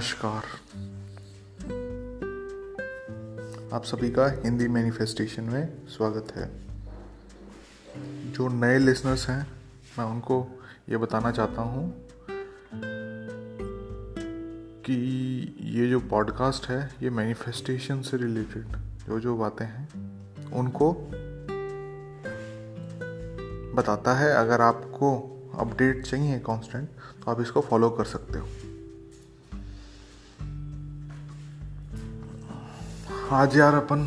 नमस्कार। आप सभी का हिंदी मैनिफेस्टेशन में स्वागत है। जो नए लिसनर्स हैं, मैं उनको ये बताना चाहता हूँ कि ये जो पॉडकास्ट है, ये मैनिफेस्टेशन से रिलेटेड जो जो बातें हैं, उनको बताता है। अगर आपको अपडेट चाहिए कांस्टेंट तो आप इसको फॉलो कर सकते हो। आज यार अपन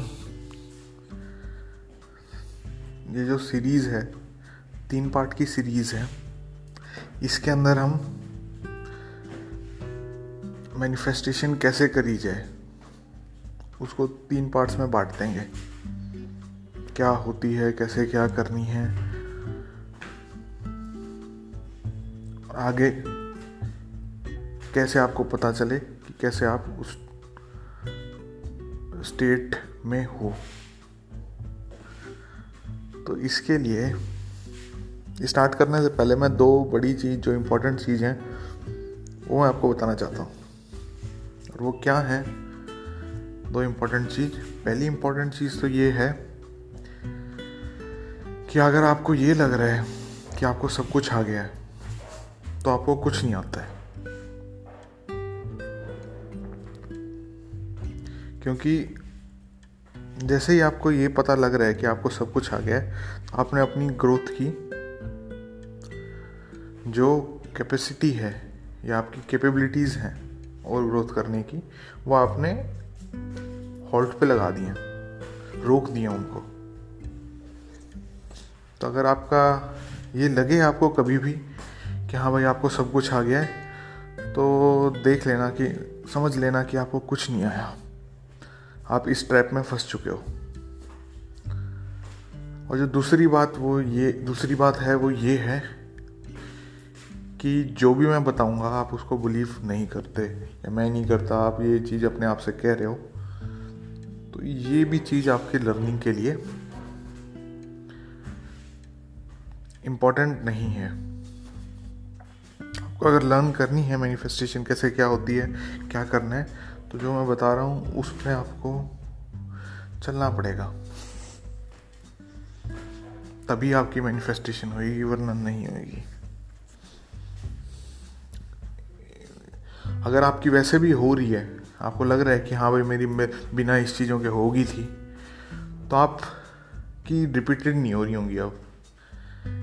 ये जो सीरीज़ है, तीन पार्ट की सीरीज़ है, इसके अंदर हम मैनिफेस्टेशन कैसे करी जाए, उसको तीन पार्ट्स में बांट देंगे। क्या होती है, कैसे क्या करनी है, आगे कैसे आपको पता चले कि कैसे आप उस स्टेट में हो। तो इसके लिए स्टार्ट करने से पहले मैं दो बड़ी चीज़, जो इम्पोर्टेंट चीज़ हैं, वो मैं आपको बताना चाहता हूँ। और वो क्या है? दो इम्पोर्टेंट चीज़। पहली इम्पोर्टेंट चीज़ तो ये है कि अगर आपको ये लग रहा है कि आपको सब कुछ आ गया है तो आपको कुछ नहीं आता है। क्योंकि जैसे ही आपको ये पता लग रहा है कि आपको सब कुछ आ गया है आपने अपनी ग्रोथ की जो कैपेसिटी है या आपकी कैपेबिलिटीज़ हैं और ग्रोथ करने की, वो आपने हॉल्ट पे लगा दिए रोक दिए उनको। तो अगर आपका ये लगे आपको कभी भी कि हाँ भाई आपको सब कुछ आ गया है तो देख लेना कि, समझ लेना कि आपको कुछ नहीं आया। आप इस ट्रैप में फंस चुके हो। और जो दूसरी बात वो ये, दूसरी बात है, वो ये है कि जो भी मैं बताऊँगा, आप उसको बिलीव नहीं करते या मैं नहीं करता, आप ये चीज़ अपने आप से कह रहे हो तो ये भी चीज़ आपके लर्निंग के लिए इम्पोर्टेंट नहीं है। आपको अगर लर्न करनी है मैनिफेस्टेशन कैसे क्या होती है, क्या करना है तो जो मैं बता रहा हूँ उस पर आपको चलना पड़ेगा। तभी आपकी मैनिफेस्टेशन होगी वरना नहीं होगी अगर आपकी वैसे भी हो रही है, आपको लग रहा है कि हाँ भाई मेरी बिना इस चीज़ों के होगी थी तो आप की रिपीटेड नहीं हो रही होंगी अब।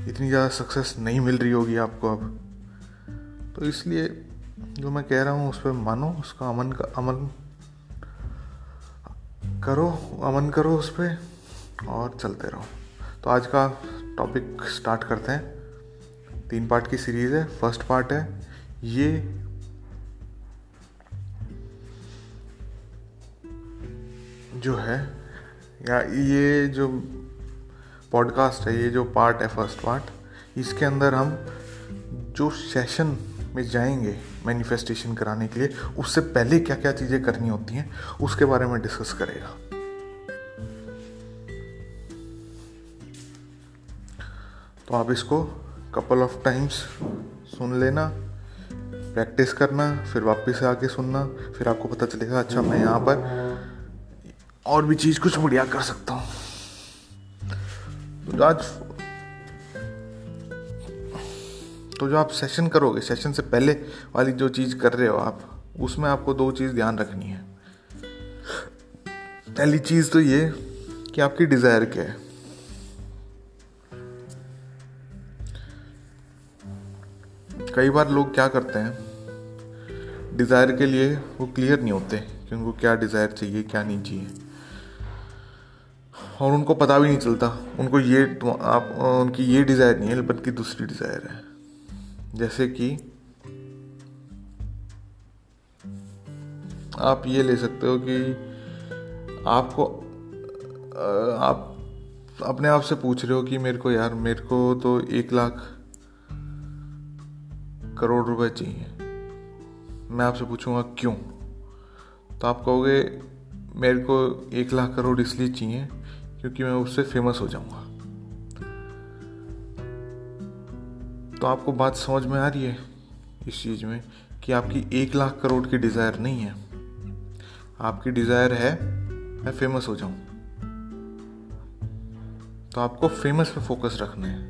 इतनी ज़्यादा सक्सेस नहीं मिल रही होगी आपको अब। तो इसलिए जो मैं कह रहा हूँ, उस पर मानो, उसका अमन का, अमन करो अमन करो उस पर और चलते रहो। तो आज का टॉपिक स्टार्ट करते हैं। तीन पार्ट की सीरीज़ है। फ़र्स्ट पार्ट है, ये जो है, या ये जो पॉडकास्ट है, ये जो पार्ट है फ़र्स्ट पार्ट इसके अंदर हम जो सेशन में जाएँगे मैनिफेस्टेशन कराने के लिए, उससे पहले क्या क्या चीज़ें करनी होती हैं, उसके बारे में डिस्कस करेगा। तो आप इसको कपल ऑफ़ टाइम्स सुन लेना प्रैक्टिस करना, फिर वापस आके सुनना, फिर आपको पता चलेगा अच्छा मैं यहाँ पर और भी चीज़ कुछ बढ़िया कर सकता हूँ। तो आज तो जो आप सेशन करोगे सेशन से पहले वाली जो चीज़ कर रहे हो आप, उसमें आपको दो चीज़ ध्यान रखनी है। पहली चीज़ तो ये कि आपकी डिज़ायर क्या है। कई बार लोग क्या करते हैं डिज़ायर के लिए वो क्लियर नहीं होते कि उनको क्या डिज़ायर चाहिए, क्या नहीं चाहिए। और उनको पता भी नहीं चलता, उनको ये, आप, उनकी ये डिज़ायर नहीं है, बल्कि दूसरी डिज़ायर है। जैसे कि आप ये ले सकते हो कि आपको आप अपने आप से पूछ रहे हो कि मेरे को यार, मेरे को तो एक लाख करोड़ रुपए चाहिए। मैं आपसे पूछूँगा क्यों? तो आप कहोगे, मेरे को एक लाख करोड़ इसलिए चाहिए क्योंकि मैं उससे फ़ेमस हो जाऊँगा। तो आपको बात समझ में आ रही है इस चीज़ में कि आपकी एक लाख करोड़ की डिज़ायर नहीं है। आपकी डिज़ायर है, मैं फ़ेमस हो जाऊँ। तो आपको फ़ेमस पे फोकस रखना है।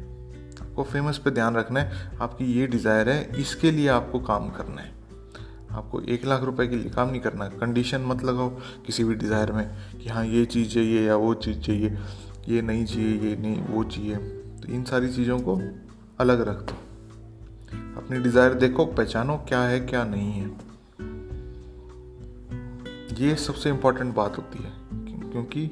आपको फ़ेमस पे ध्यान रखना है, आपकी ये डिज़ायर है, इसके लिए आपको काम करना है। आपको एक लाख रुपए के लिए काम नहीं करना। है कंडीशन मत लगाओ किसी भी डिज़ायर में कि हाँ ये चीज़ चाहिए या वो चीज़ चाहिए, ये नहीं चाहिए, ये नहीं, वो चाहिए। तो इन सारी चीज़ों को अलग रख दो। अपनी डिज़ायर देखो, पहचानो क्या है, क्या नहीं है। ये सबसे इम्पोर्टेंट बात होती है, क्योंकि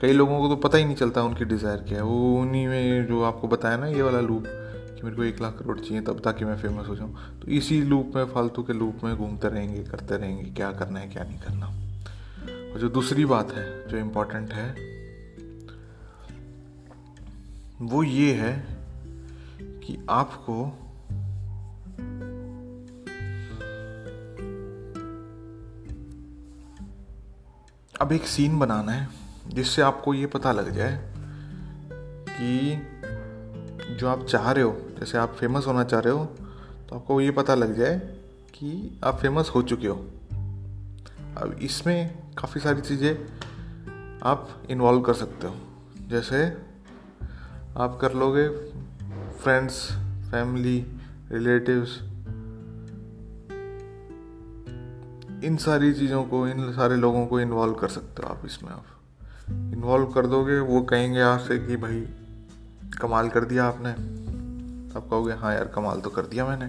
कई लोगों को तो पता ही नहीं चलता उनकी डिज़ायर क्या है। वो उन्हीं में जो आपको बताया ना, ये वाला लूप कि मेरे को एक लाख करोड़ चाहिए तब ताकि मैं फ़ेमस हो जाऊँ। तो इसी लूप में, फालतू के लूप में घूमते रहेंगे, करते रहेंगे, क्या करना है, क्या नहीं करना। और जो दूसरी बात है, जो इम्पोर्टेंट है, वो ये है कि आपको अब एक सीन बनाना है, जिससे आपको ये पता लग जाए कि जो आप चाह रहे हो, जैसे आप फ़ेमस होना चाह रहे हो तो आपको ये पता लग जाए कि आप फ़ेमस हो चुके हो। अब इसमें काफ़ी सारी चीज़ें आप इन्वॉल्व कर सकते हो। जैसे आप कर लोगे फ्रेंड्स फैमिली रिलेटिव्स इन सारी चीज़ों को, इन सारे लोगों को इन्वॉल्व कर सकते हो आप इसमें आप। इन्वॉल्व कर दोगे, वो कहेंगे आपसे कि भाई, कमाल कर दिया आपने। आप कहोगे हाँ यार, कमाल तो कर दिया मैंने।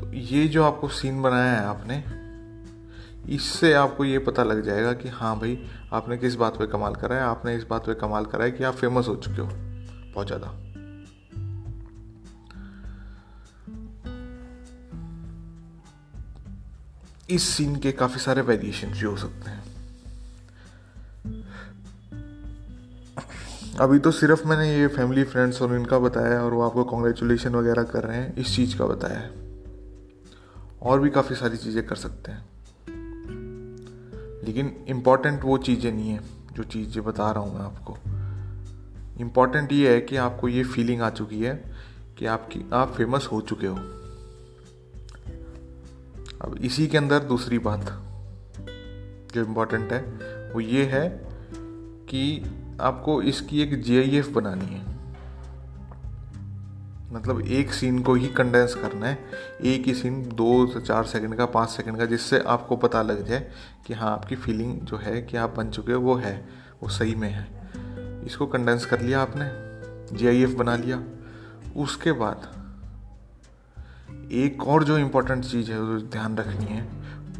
तो ये जो आपको सीन बनाया है आपने, इससे आपको ये पता लग जाएगा कि हाँ भाई, आपने किस बात पे कमाल करा है? आपने इस बात पे कमाल करा है कि आप फ़ेमस हो चुके हो। बहुत ज़्यादा। इस सीन के काफ़ी सारे वेरिएशन भी हो सकते हैं। अभी तो सिर्फ़ मैंने ये फैमिली फ्रेंड्स और इनका बताया और वो आपको कॉन्ग्रेचुलेशन वगैरह कर रहे हैं, इस चीज़ का बताया है। और भी काफ़ी सारी चीज़ें कर सकते हैं। लेकिन इंपॉर्टेंट वो चीज़ें नहीं है, जो चीज़ें बता रहा हूँ मैं आपको। इंपॉर्टेंट ये है कि आपको ये फीलिंग आ चुकी है कि आपकी, आप फ़ेमस हो चुके हो। अब इसी के अंदर दूसरी बात जो इम्पोर्टेंट है, वो ये है कि आपको इसकी एक जे बनानी है। मतलब एक सीन को ही कंडेंस करना है। एक ही सीन दो से चार सेकंड का, पाँच सेकंड का, जिससे आपको पता लग जाए कि हाँ आपकी फीलिंग जो है कि आप बन चुके हो, वो है, वो सही में है। इसको कंडेंस कर लिया आपने जे बना लिया। उसके बाद एक और जो इम्पोर्टेंट चीज़ है, जो ध्यान रखनी है,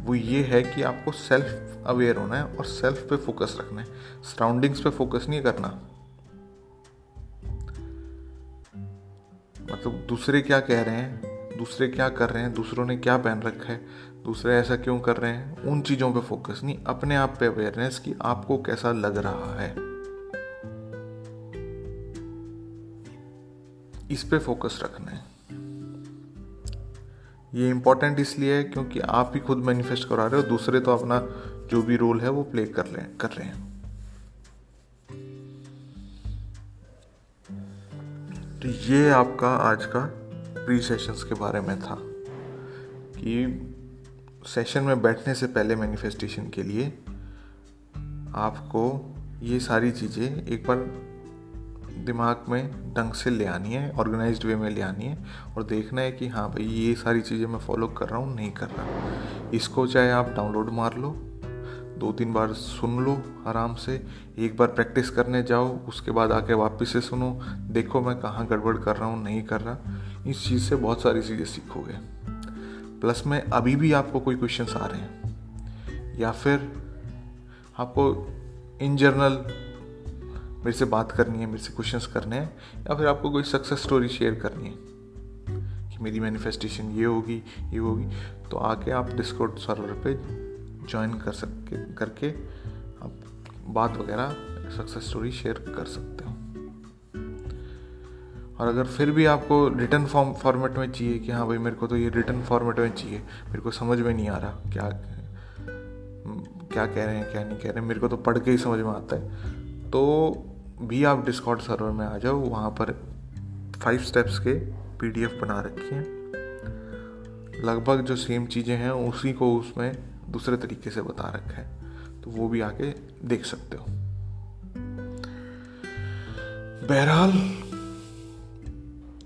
वो ये है कि आपको सेल्फ अवेयर होना है और सेल्फ पे फोकस रखना है। सराउंडिंग्स पे फोकस नहीं करना। मतलब दूसरे क्या कह रहे हैं, दूसरे क्या कर रहे हैं, दूसरों ने क्या पहन रखा है, दूसरे ऐसा क्यों कर रहे हैं, उन चीज़ों पे फोकस नहीं। अपने आप पे अवेयरनेस कि आपको कैसा लग रहा है। इस पे फोकस रखना है। ये इम्पोर्टेंट इसलिए है क्योंकि आप ही खुद मैनिफेस्ट करा रहे हो, दूसरे तो अपना जो भी रोल है वो प्ले कर रहे कर रहे हैं। तो ये आपका आज का प्री सेशंस के बारे में था कि सेशन में बैठने से पहले मैनिफेस्टेशन के लिए आपको ये सारी चीज़ें एक बार दिमाग में ढंग से ले आनी है ऑर्गेनाइज वे में ले आनी है और देखना है कि हाँ भाई, ये सारी चीज़ें मैं फॉलो कर रहा हूँ, नहीं कर रहा। इसको चाहे आप डाउनलोड मार लो, दो तीन बार सुन लो आराम से, एक बार प्रैक्टिस करने जाओ, उसके बाद आके वापस से सुनो, देखो मैं कहाँ गड़बड़ कर रहा हूँ, नहीं कर रहा। इस चीज़ से बहुत सारी चीज़ें सीखोगे। प्लस में अभी भी आपको कोई क्वेश्चंस आ रहे हैं, या फिर आपको इन जनरल मेरे से बात करनी है, मेरे से क्वेश्चंस करने हैं, या फिर आपको कोई सक्सेस स्टोरी शेयर करनी है कि मेरी मैनिफेस्टेशन ये होगी ये होगी तो आके आप डिस्कोड सर्वर पे ज्वाइन कर सकते, करके आप बात वगैरह सक्सेस स्टोरी शेयर कर सकते हो। और अगर फिर भी आपको रिटर्न फॉर्म फॉर्मेट में चाहिए कि हाँ भाई मेरे को तो ये रिटर्न फॉर्मेट में चाहिए, मेरे को समझ में नहीं आ रहा, क्या क्या कह रहे हैं, क्या नहीं कह रहे हैं, मेरे को तो पढ़ के ही समझ में आता है तो भी आप डिस्कॉर्ड सर्वर में आ जाओ, वहाँ पर फाइव स्टेप्स के पीडीएफ बना रखी हैं। लगभग जो सेम चीज़ें हैं, उसी को उसमें दूसरे तरीके से बता रखा है। तो वो भी आके देख सकते हो। बहरहाल,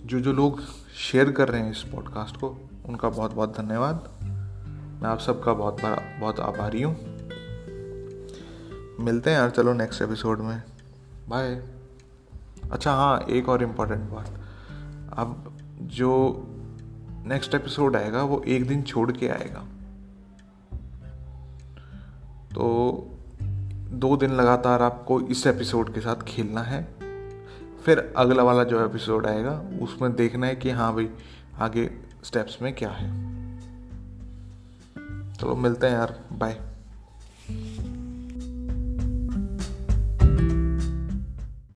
जो जो लोग शेयर कर रहे हैं इस पॉडकास्ट को, उनका बहुत बहुत धन्यवाद। मैं आप सबका बहुत बहुत आभारी हूँ। मिलते हैं यार, चलो नेक्स्ट एपिसोड में। बाय अच्छा हाँ एक और इम्पोर्टेंट बात। अब जो नेक्स्ट एपिसोड आएगा, वो एक दिन छोड़ के आएगा। तो दो दिन लगातार आपको इस एपिसोड के साथ खेलना है। फिर अगला वाला जो एपिसोड आएगा, उसमें देखना है कि हाँ भाई, आगे स्टेप्स में क्या है। चलो, मिलते हैं यार। बाय